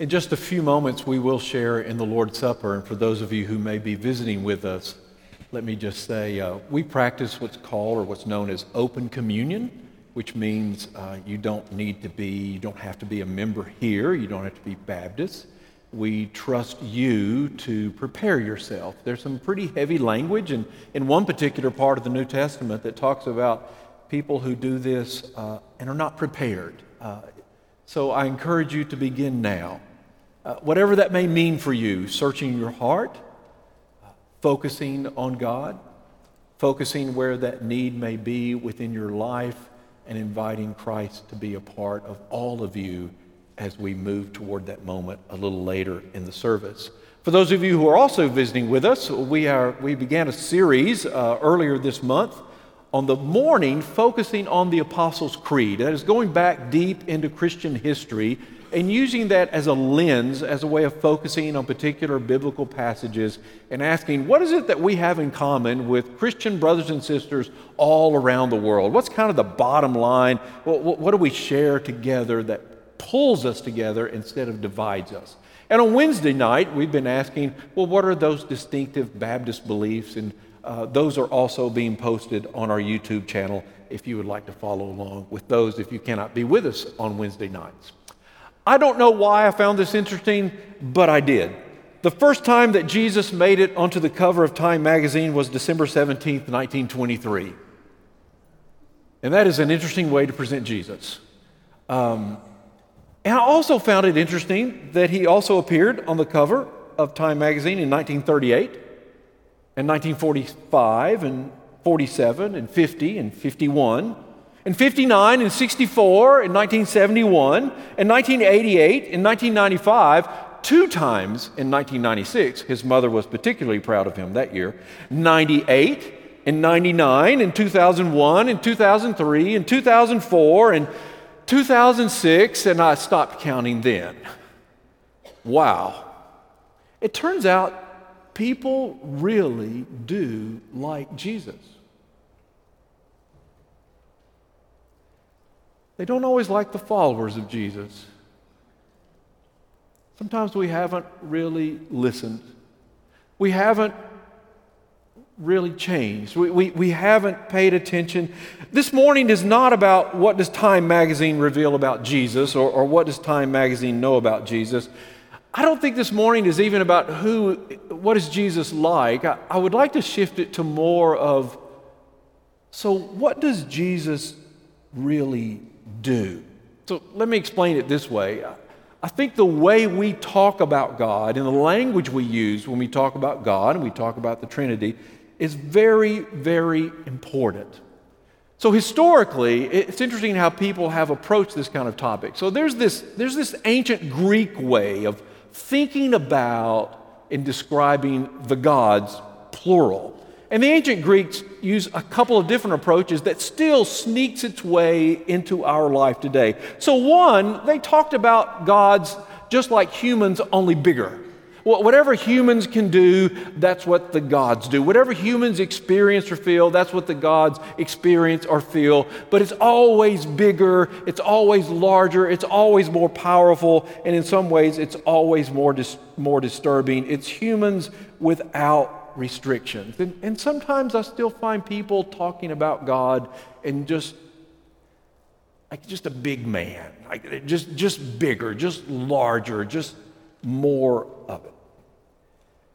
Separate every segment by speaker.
Speaker 1: In just a few moments, we will share in the Lord's Supper. And for those of you who may be visiting with us, let me just say uh, we practice what's called or what's known as open communion, which means uh, you don't need to be, you don't have to be a member here, you don't have to be Baptist. We trust you to prepare yourself. There's some pretty heavy language in, in one particular part of the New Testament that talks about people who do this uh, and are not prepared. Uh, so I encourage you to begin now. Uh, whatever that may mean for you, searching your heart, focusing on God, focusing where that need may be within your life, and inviting Christ to be a part of all of you as we move toward that moment a little later in the service. For those of you who are also visiting with us, we, are, we began a series uh, earlier this month on the morning focusing on the Apostles' Creed. That is going back deep into Christian history and using that as a lens, as a way of focusing on particular biblical passages and asking, what is it that we have in common with Christian brothers and sisters all around the world? What's kind of the bottom line? What, what, what do we share together that pulls us together instead of divides us? And on Wednesday night, we've been asking, well, what are those distinctive Baptist beliefs and uh, those are also being posted on our YouTube channel if you would like to follow along with those if you cannot be with us on Wednesday nights. I don't know why I found this interesting, but I did. The first time that Jesus made it onto the cover of Time magazine was December 17th, 1923. And that is an interesting way to present Jesus. Um, and I also found it interesting that he also appeared on the cover of Time magazine in 1938 in 1945 and 47 and 50 and 51 and 59 and 64 in 1971 and 1988 and 1995 two times in 1996 his mother was particularly proud of him that year 98 and 99 and 2001 and 2003 and 2004 and 2006 and I stopped counting then. Wow. It turns out people really do like Jesus. They don't always like the followers of Jesus. Sometimes we haven't really listened. We haven't really changed. We, we, we haven't paid attention. This morning is not about what does Time Magazine reveal about Jesus or, or what does Time Magazine know about Jesus. I don't think this morning is even about who, what is Jesus like. I, I would like to shift it to more of, so what does Jesus really do? So let me explain it this way. I think the way we talk about God and the language we use when we talk about God and we talk about the Trinity is very, very important. So historically, it's interesting how people have approached this kind of topic. So there's this, there's this ancient Greek way of thinking about and describing the gods, plural. And the ancient Greeks use a couple of different approaches that still sneaks its way into our life today. So, one, they talked about gods just like humans, only bigger. Whatever humans can do, that's what the gods do. Whatever humans experience or feel, that's what the gods experience or feel. But it's always bigger, it's always larger, it's always more powerful, and in some ways, it's always more, dis- more disturbing. It's humans without restrictions. And, and sometimes I still find people talking about God and just like just a big man, like just, just bigger, just larger, just more of it.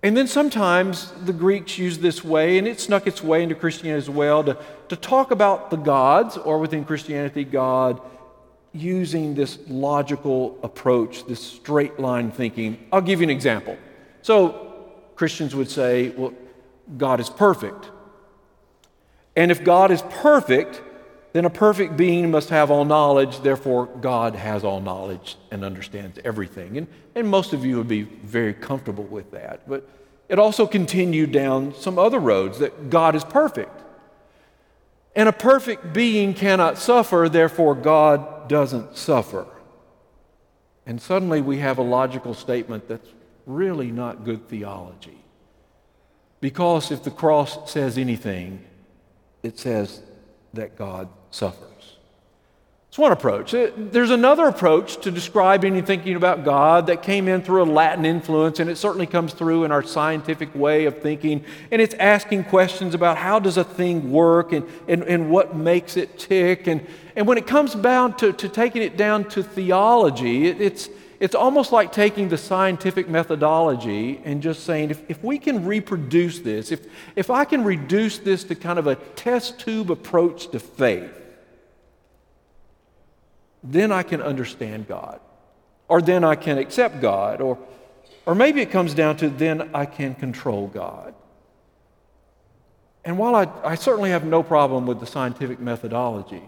Speaker 1: And then sometimes the Greeks used this way, and it snuck its way into Christianity as well, to, to talk about the gods, or within Christianity, God, using this logical approach, this straight line thinking. I'll give you an example. So, Christians would say, well, God is perfect. And if God is perfect, then a perfect being must have all knowledge, therefore, God has all knowledge and understands everything. And, and most of you would be very comfortable with that. But it also continued down some other roads that God is perfect. And a perfect being cannot suffer, therefore, God doesn't suffer. And suddenly we have a logical statement that's really not good theology. Because if the cross says anything, it says that God suffers. It's one approach. Uh, there's another approach to describing and thinking about God that came in through a Latin influence, and it certainly comes through in our scientific way of thinking. And it's asking questions about how does a thing work and, and, and what makes it tick. And, and when it comes down to, to taking it down to theology, it, it's, it's almost like taking the scientific methodology and just saying, if, if we can reproduce this, if, if I can reduce this to kind of a test tube approach to faith, then I can understand God. Or then I can accept God. Or, or maybe it comes down to then I can control God. And while I, I certainly have no problem with the scientific methodology,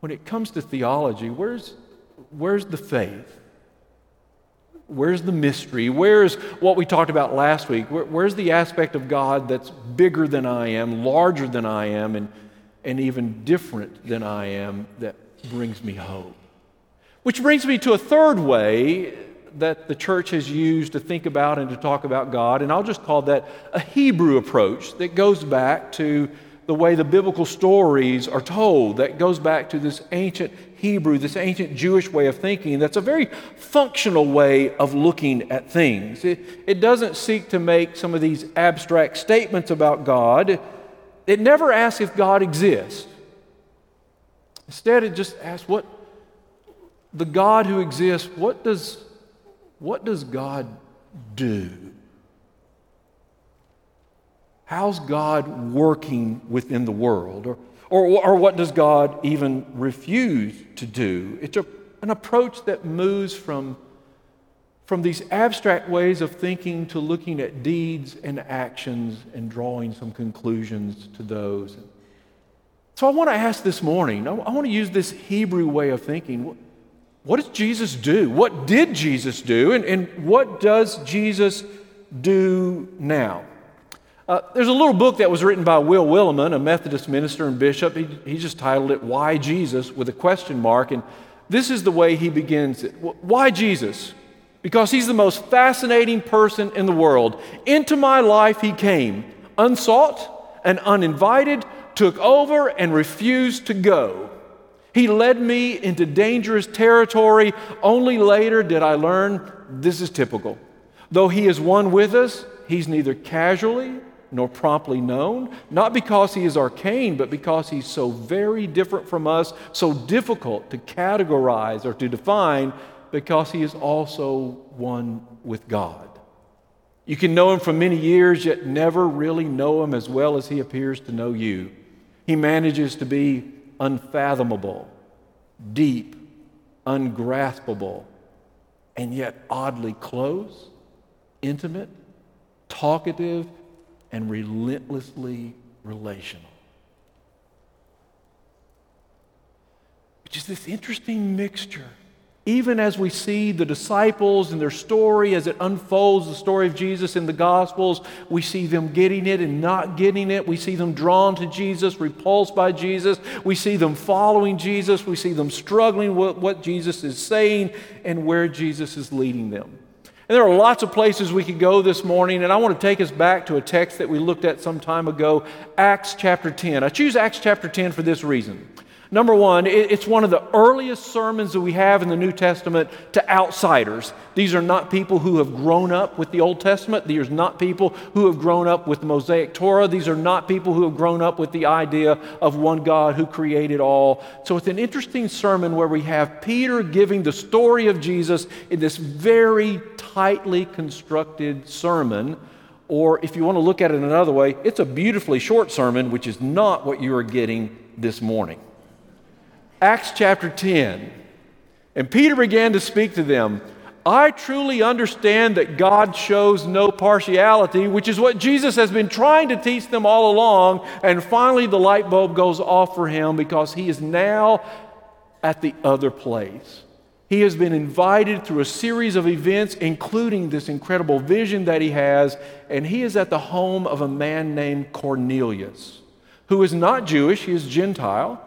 Speaker 1: when it comes to theology, where's, where's the faith? Where's the mystery? Where's what we talked about last week? Where, where's the aspect of God that's bigger than I am, larger than I am, and and even different than I am that brings me hope. Which brings me to a third way that the church has used to think about and to talk about God, and I'll just call that a Hebrew approach that goes back to the way the biblical stories are told, that goes back to this ancient Hebrew, this ancient Jewish way of thinking, that's a very functional way of looking at things. It, it doesn't seek to make some of these abstract statements about God. It never asks if God exists. Instead, it just asks what the God who exists, what does, what does God do? How's God working within the world? Or, or, or what does God even refuse to do? It's a, an approach that moves from from these abstract ways of thinking to looking at deeds and actions and drawing some conclusions to those. So I want to ask this morning, I want to use this Hebrew way of thinking. What does Jesus do? What did Jesus do? And, and what does Jesus do now? Uh, there's a little book that was written by Will Willimon, a Methodist minister and bishop. He, he just titled it Why Jesus with a question mark. And this is the way he begins it. Why Jesus? Because he's the most fascinating person in the world. Into my life, he came unsought and uninvited, took over and refused to go. He led me into dangerous territory. Only later did I learn this is typical. Though he is one with us, he's neither casually nor promptly known, not because he is arcane, but because he's so very different from us, so difficult to categorize or to define because he is also one with God. You can know him for many years, yet never really know him as well as he appears to know you. He manages to be unfathomable, deep, ungraspable, and yet oddly close, intimate, talkative, and relentlessly relational. Which is this interesting mixture even as we see the disciples and their story as it unfolds, the story of Jesus in the Gospels, we see them getting it and not getting it. We see them drawn to Jesus, repulsed by Jesus. We see them following Jesus. We see them struggling with what Jesus is saying and where Jesus is leading them. And there are lots of places we could go this morning, and I want to take us back to a text that we looked at some time ago, Acts chapter 10. I choose Acts chapter 10 for this reason. Number one, it's one of the earliest sermons that we have in the New Testament to outsiders. These are not people who have grown up with the Old Testament. These are not people who have grown up with the Mosaic Torah. These are not people who have grown up with the idea of one God who created all. So it's an interesting sermon where we have Peter giving the story of Jesus in this very tightly constructed sermon. Or if you want to look at it another way, it's a beautifully short sermon, which is not what you are getting this morning. Acts chapter 10. And Peter began to speak to them. I truly understand that God shows no partiality, which is what Jesus has been trying to teach them all along. And finally, the light bulb goes off for him because he is now at the other place. He has been invited through a series of events, including this incredible vision that he has, and he is at the home of a man named Cornelius, who is not Jewish, he is Gentile.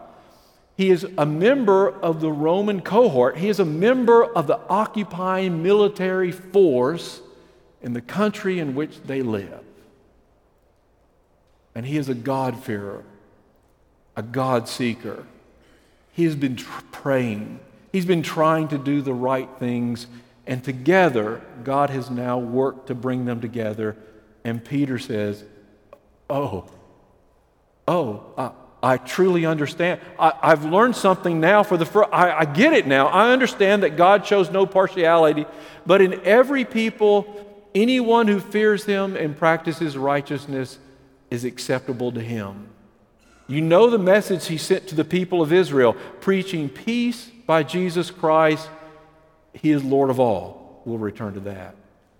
Speaker 1: He is a member of the Roman cohort. He is a member of the occupying military force in the country in which they live. And he is a God-fearer, a God seeker. he has been tr- praying. He's been trying to do the right things. And together, God has now worked to bring them together. And Peter says, Oh, oh, I, I truly understand. I, have learned something now for the first, I, I get it now. I understand that God shows no partiality, but in every people, anyone who fears him and practices righteousness is acceptable to him. You know the message he sent to the people of Israel, preaching peace by Jesus Christ. He is Lord of all. We'll return to that.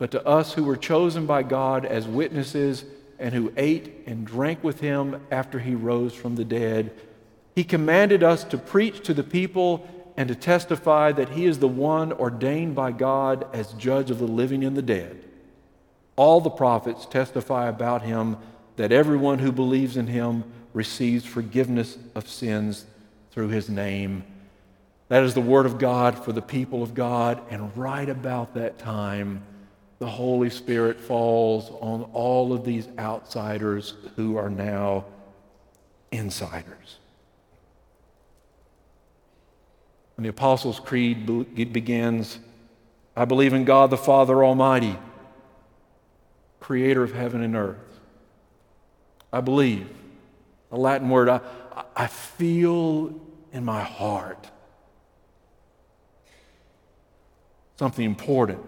Speaker 1: but to us who were chosen by God as witnesses and who ate and drank with him after he rose from the dead. He commanded us to preach to the people and to testify that he is the one ordained by God as judge of the living and the dead. All the prophets testify about him that everyone who believes in him receives forgiveness of sins through his name. That is the word of God for the people of God. And right about that time, the Holy Spirit falls on all of these outsiders who are now insiders. When the Apostles' Creed begins, I believe in God the Father Almighty, creator of heaven and earth. I believe, a Latin word, I, I feel in my heart something important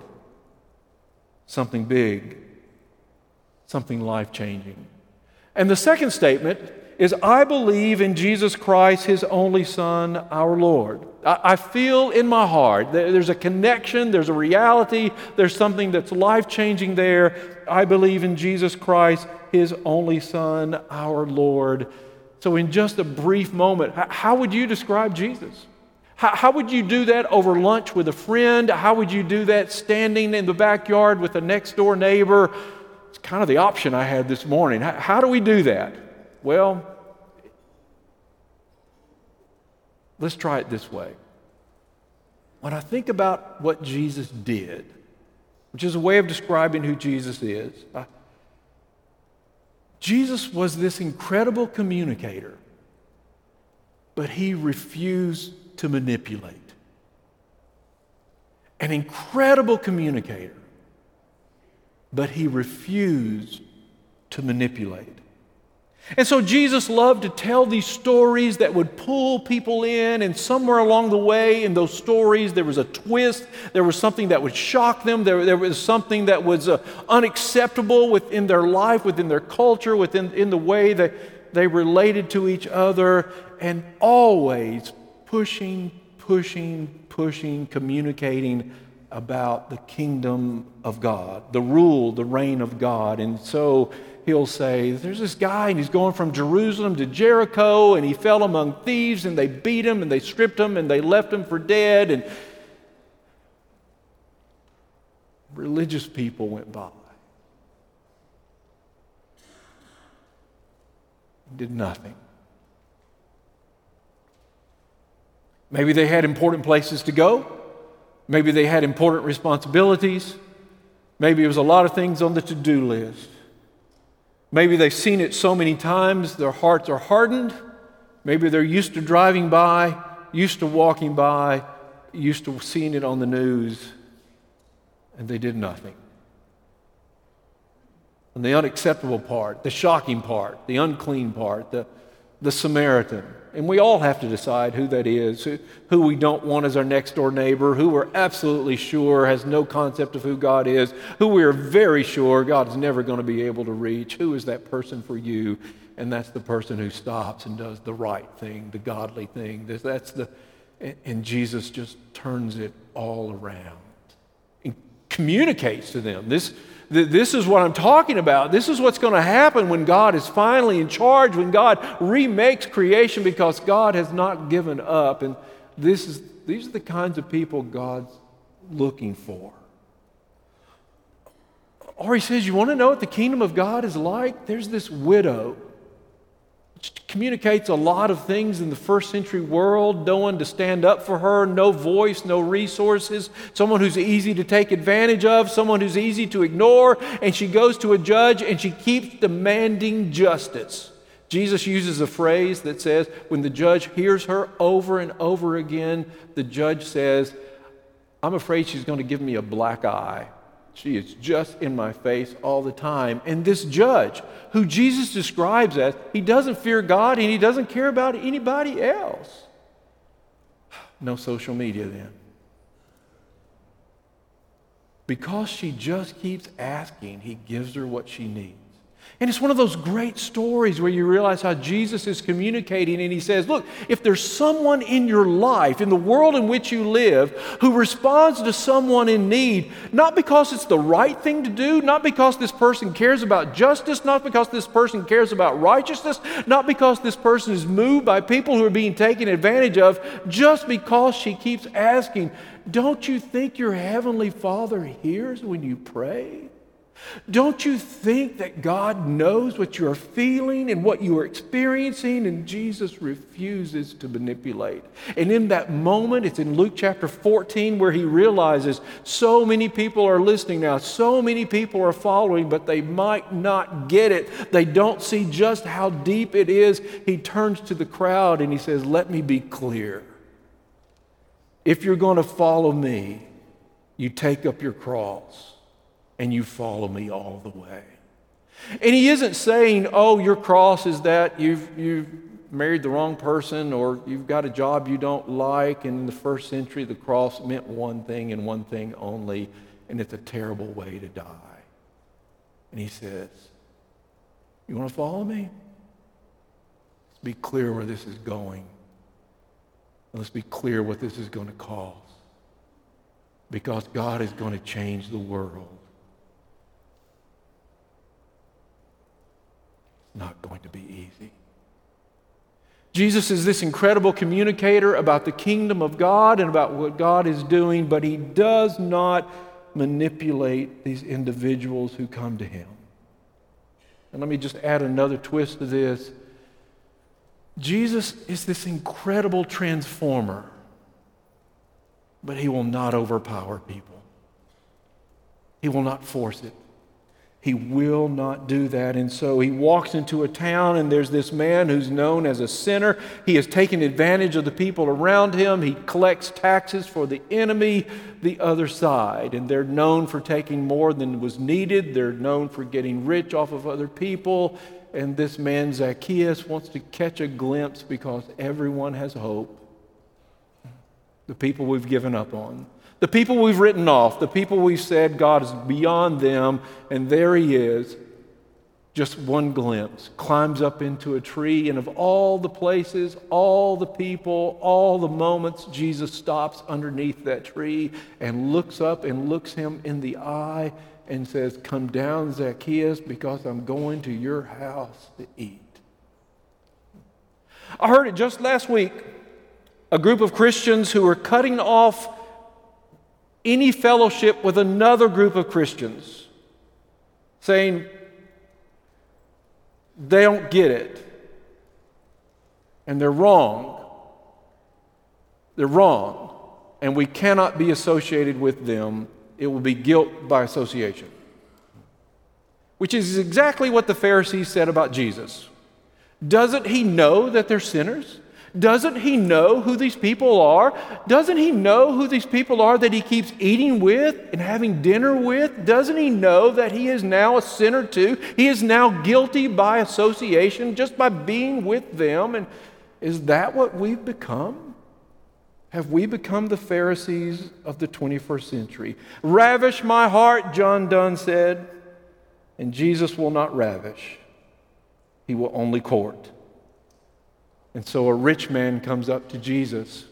Speaker 1: something big, something life changing. And the second statement is I believe in Jesus Christ, his only Son, our Lord. I, feel in my heart that there's a connection, there's a reality, there's something that's life changing there. I believe in Jesus Christ, his only Son, our Lord. So, in just a brief moment, how would you describe Jesus? How, how, would you do that over lunch with a friend? How would you do that standing in the backyard with a next door neighbor? It's kind of the option I had this morning. How, how do we do that? Well, let's try it this way. When I think about what Jesus did, which is a way of describing who Jesus is, Jesus was this incredible communicator, but he refused to manipulate. An incredible communicator, but he refused to manipulate. And so Jesus loved to tell these stories that would pull people in, and somewhere along the way in those stories, there was a twist. There was something that would shock them. There, there was something that was uh, unacceptable within their life, within their culture, within in the way that they related to each other, and always pushing, pushing, pushing, communicating about the kingdom of God, the rule, the reign of God. And so he'll say, There's this guy, and he's going from Jerusalem to Jericho, and he fell among thieves, and they beat him, and they stripped him, and they left him for dead. And religious people went by. Did nothing. Maybe they had important places to go. Maybe they had important responsibilities. Maybe it was a lot of things on the to do list. Maybe they've seen it so many times, their hearts are hardened. Maybe they're used to driving by, used to walking by, used to seeing it on the news, and they did nothing. And the unacceptable part, the shocking part, the unclean part, the, the Samaritan, and we all have to decide who that is, who, who we don't want as our next door neighbor, who we're absolutely sure has no concept of who God is, who we are very sure God is never going to be able to reach. Who is that person for you? And that's the person who stops and does the right thing, the godly thing. That's the, and Jesus just turns it all around and communicates to them. This, this is what I'm talking about. This is what's going to happen when God is finally in charge, when God remakes creation because God has not given up. And This is, these are the kinds of people God's looking for. Or he says, You want to know what the kingdom of God is like? There's this widow communicates a lot of things in the first century world. No one to stand up for her, no voice, no resources, someone who's easy to take advantage of, someone who's easy to ignore. And she goes to a judge and she keeps demanding justice. Jesus uses a phrase that says, when the judge hears her over and over again, the judge says, I'm afraid she's going to give me a black eye. She is just in my face all the time. And this judge, who Jesus describes as, he doesn't fear God and he doesn't care about anybody else. No social media then. Because she just keeps asking, he gives her what she needs. And it's one of those great stories where you realize how Jesus is communicating and he says, Look, if there's someone in your life, in the world in which you live, who responds to someone in need, not because it's the right thing to do, not because this person cares about justice, not because this person cares about righteousness, not because this person is moved by people who are being taken advantage of, just because she keeps asking, Don't you think your Heavenly Father hears when you pray? Don't you think that God knows what you're feeling and what you are experiencing? And Jesus refuses to manipulate. And in that moment, it's in Luke chapter 14 where he realizes so many people are listening now, so many people are following, but they might not get it. They don't see just how deep it is. He turns to the crowd and he says, Let me be clear. If you're going to follow me, you take up your cross and you follow me all the way. And he isn't saying, oh, your cross is that you've, you've married the wrong person or you've got a job you don't like. And in the first century, the cross meant one thing and one thing only, and it's a terrible way to die. And he says, You want to follow me? Let's be clear where this is going. Let's be clear what this is going to cause. Because God is going to change the world. Not going to be easy. Jesus is this incredible communicator about the kingdom of God and about what God is doing, but he does not manipulate these individuals who come to him. And let me just add another twist to this. Jesus is this incredible transformer, but he will not overpower people. He will not force it. He will not do that. And so he walks into a town, and there's this man who's known as a sinner. He has taken advantage of the people around him. He collects taxes for the enemy, the other side. And they're known for taking more than was needed, they're known for getting rich off of other people. And this man, Zacchaeus, wants to catch a glimpse because everyone has hope. The people we've given up on. The people we've written off, the people we've said God is beyond them, and there he is, just one glimpse, climbs up into a tree, and of all the places, all the people, all the moments, Jesus stops underneath that tree and looks up and looks him in the eye and says, Come down, Zacchaeus, because I'm going to your house to eat. I heard it just last week. A group of Christians who were cutting off any fellowship with another group of Christians, saying they don't get it and they're wrong. They're wrong, and we cannot be associated with them. It will be guilt by association, which is exactly what the Pharisees said about Jesus. Doesn't he know that they're sinners? Doesn't he know who these people are? Doesn't he know who these people are that he keeps eating with and having dinner with? Doesn't he know that he is now a sinner too? He is now guilty by association just by being with them. And is that what we've become? Have we become the Pharisees of the 21st century? Ravish my heart, John Donne said, and Jesus will not ravish, he will only court. And so a rich man comes up to Jesus.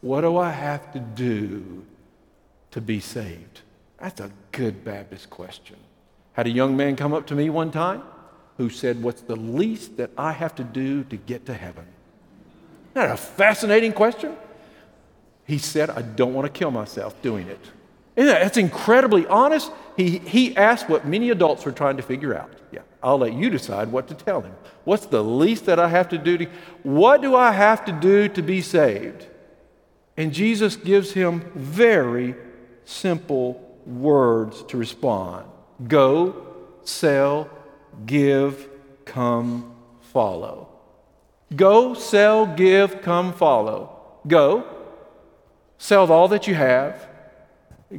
Speaker 1: What do I have to do to be saved? That's a good Baptist question. Had a young man come up to me one time who said, What's the least that I have to do to get to heaven? Isn't that a fascinating question? He said, I don't want to kill myself doing it. And that's incredibly honest. He, he asked what many adults are trying to figure out. Yeah, I'll let you decide what to tell him. What's the least that I have to do to, what do I have to do to be saved? And Jesus gives him very simple words to respond Go, sell, give, come, follow. Go, sell, give, come, follow. Go, sell all that you have,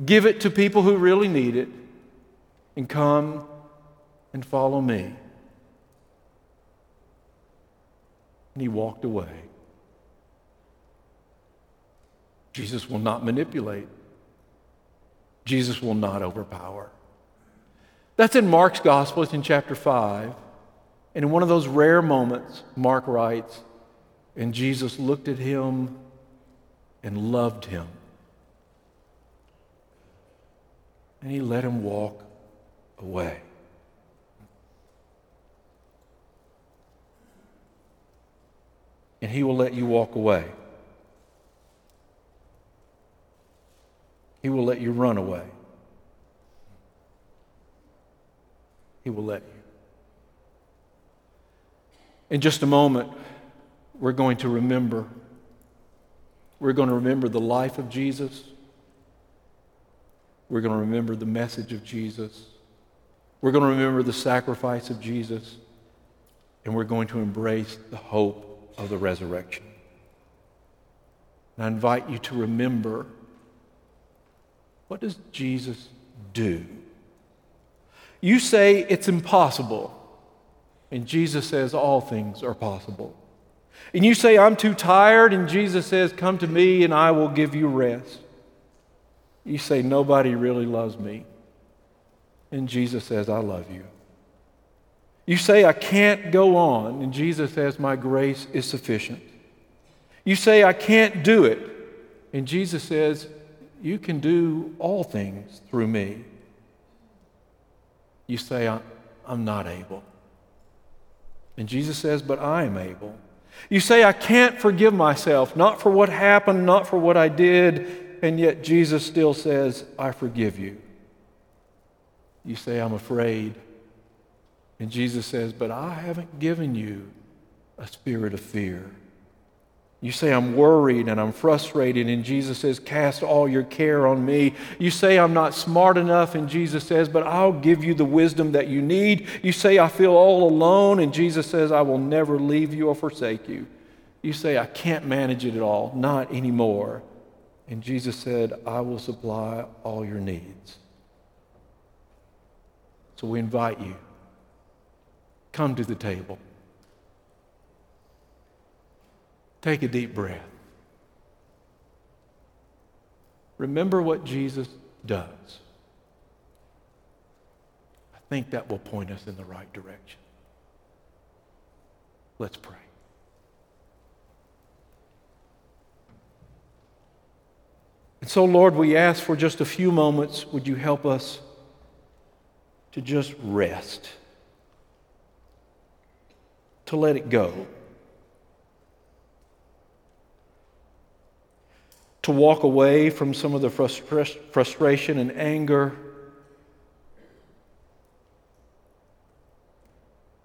Speaker 1: give it to people who really need it, and come and follow me. And he walked away. Jesus will not manipulate. Jesus will not overpower. That's in Mark's gospel, it's in chapter 5. And in one of those rare moments, Mark writes, and Jesus looked at him and loved him. And he let him walk away. And he will let you walk away. He will let you run away. He will let you. In just a moment, we're going to remember. We're going to remember the life of Jesus. We're going to remember the message of Jesus. We're going to remember the sacrifice of Jesus. And we're going to embrace the hope of the resurrection. And I invite you to remember what does Jesus do? You say it's impossible. And Jesus says, All things are possible. And you say, I'm too tired. And Jesus says, Come to me and I will give you rest. You say, Nobody really loves me. And Jesus says, I love you. You say, I can't go on. And Jesus says, My grace is sufficient. You say, I can't do it. And Jesus says, You can do all things through me. You say, I'm not able. And Jesus says, But I am able. You say, I can't forgive myself, not for what happened, not for what I did, and yet Jesus still says, I forgive you. You say, I'm afraid. And Jesus says, But I haven't given you a spirit of fear. You say, I'm worried and I'm frustrated, and Jesus says, Cast all your care on me. You say, I'm not smart enough, and Jesus says, But I'll give you the wisdom that you need. You say, I feel all alone, and Jesus says, I will never leave you or forsake you. You say, I can't manage it at all, not anymore. And Jesus said, I will supply all your needs. So we invite you, come to the table. Take a deep breath. Remember what Jesus does. I think that will point us in the right direction. Let's pray. And so, Lord, we ask for just a few moments. Would you help us to just rest, to let it go? to walk away from some of the frustration and anger,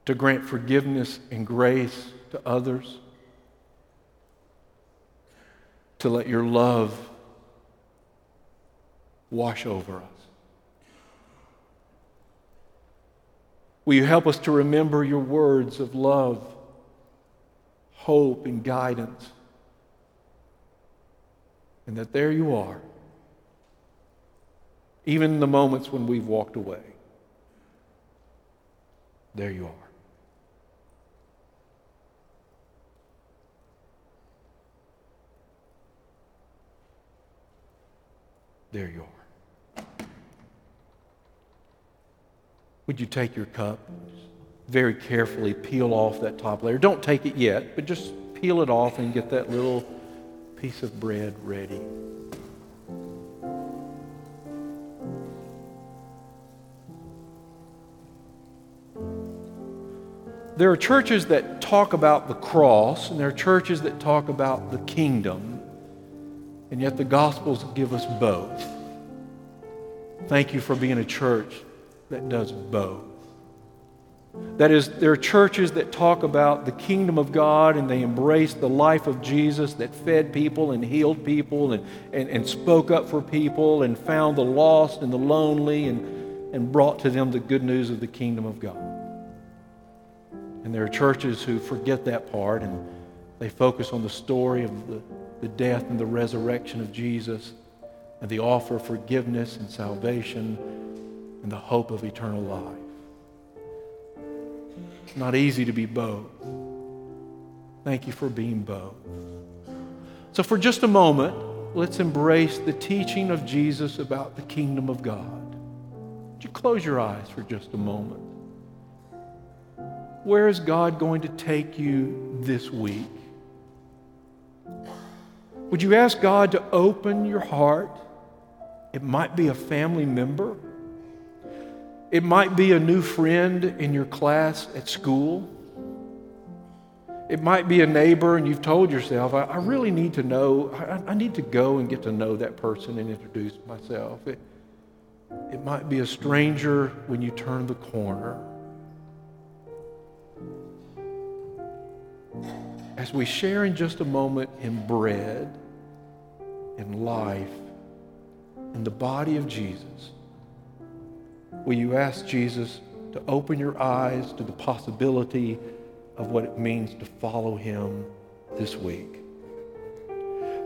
Speaker 1: to grant forgiveness and grace to others, to let your love wash over us. Will you help us to remember your words of love, hope, and guidance? And that there you are, even in the moments when we've walked away. There you are. There you are. Would you take your cup? Very carefully peel off that top layer. Don't take it yet, but just peel it off and get that little piece of bread ready. There are churches that talk about the cross, and there are churches that talk about the kingdom. And yet the Gospels give us both. Thank you for being a church that does both. That is, there are churches that talk about the kingdom of God and they embrace the life of Jesus that fed people and healed people and, and, and spoke up for people and found the lost and the lonely and, and brought to them the good news of the kingdom of God. And there are churches who forget that part and they focus on the story of the, the death and the resurrection of Jesus and the offer of forgiveness and salvation and the hope of eternal life. It's not easy to be both. Thank you for being both. So, for just a moment, let's embrace the teaching of Jesus about the kingdom of God. Would you close your eyes for just a moment? Where is God going to take you this week? Would you ask God to open your heart? It might be a family member. It might be a new friend in your class at school. It might be a neighbor, and you've told yourself, I, I really need to know, I, I, need to go and get to know that person and introduce myself. It, it might be a stranger when you turn the corner. As we share in just a moment in bread, in life, in the body of Jesus, Will you ask Jesus to open your eyes to the possibility of what it means to follow him this week?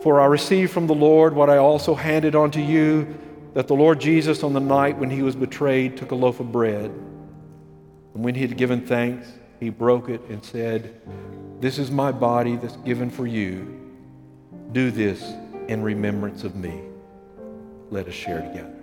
Speaker 1: For I received from the Lord what I also handed on to you that the Lord Jesus, on the night when he was betrayed, took a loaf of bread. And when he had given thanks, he broke it and said, This is my body that's given for you. Do this in remembrance of me. Let us share together.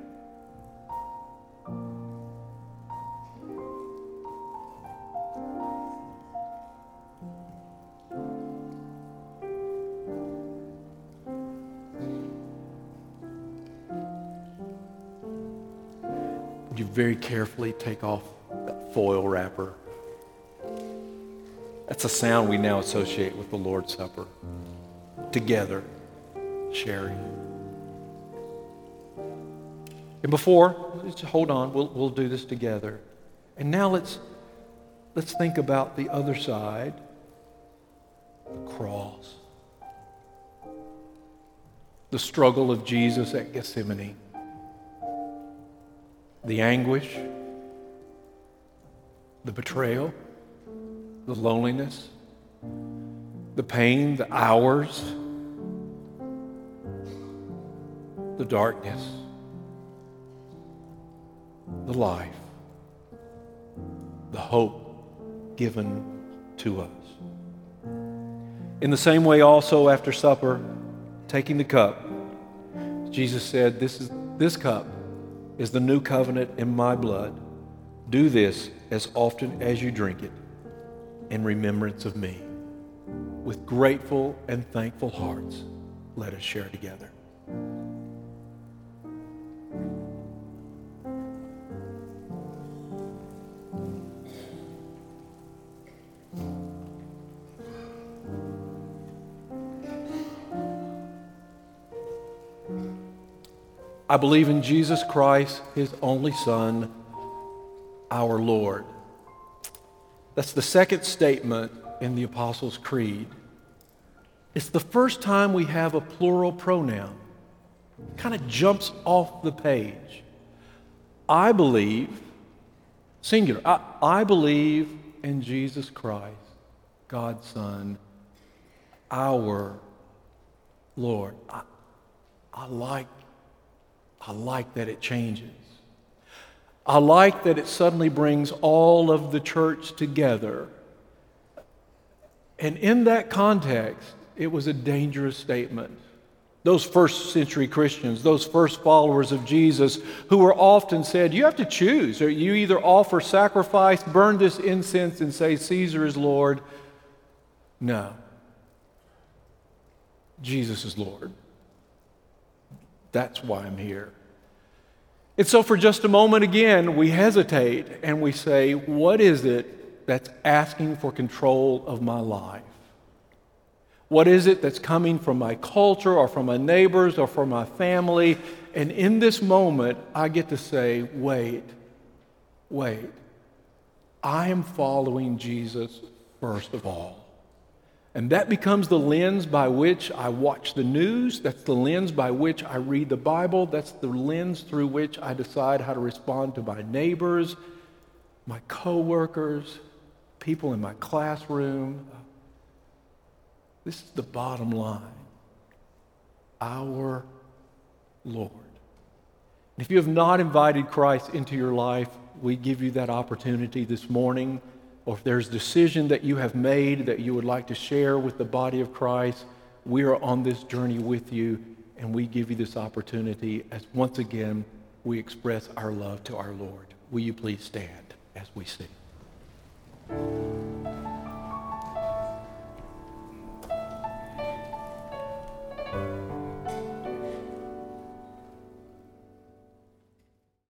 Speaker 1: Would you very carefully take off that foil wrapper? That's a sound we now associate with the Lord's Supper. Together, sharing. And before, just hold on, we'll, we'll do this together. And now let's, let's think about the other side the cross, the struggle of Jesus at Gethsemane the anguish, the betrayal, the loneliness, the pain, the hours, the darkness, the life, the hope given to us. In the same way, also after supper, taking the cup, Jesus said, This, is, this cup is the new covenant in my blood. Do this as often as you drink it in remembrance of me. With grateful and thankful hearts, let us share together. I believe in Jesus Christ, his only Son, our Lord. That's the second statement in the Apostles' Creed. It's the first time we have a plural pronoun. Kind of jumps off the page. I believe, singular, I, I believe in Jesus Christ, God's Son, our Lord. I, I like I like that it changes. I like that it suddenly brings all of the church together. And in that context, it was a dangerous statement. Those first century Christians, those first followers of Jesus, who were often said, You have to choose. You either offer sacrifice, burn this incense, and say, Caesar is Lord. No. Jesus is Lord. That's why I'm here. And so, for just a moment again, we hesitate and we say, What is it that's asking for control of my life? What is it that's coming from my culture or from my neighbors or from my family? And in this moment, I get to say, wait, wait. I am following Jesus first of all. And that becomes the lens by which I watch the news. That's the lens by which I read the Bible. That's the lens through which I decide how to respond to my neighbors, my coworkers, people in my classroom. This is the bottom line. Our Lord. If you have not invited Christ into your life, we give you that opportunity this morning or if there's decision that you have made that you would like to share with the body of Christ, we are on this journey with you, and we give you this opportunity as once again we express our love to our Lord. Will you please stand as we sing?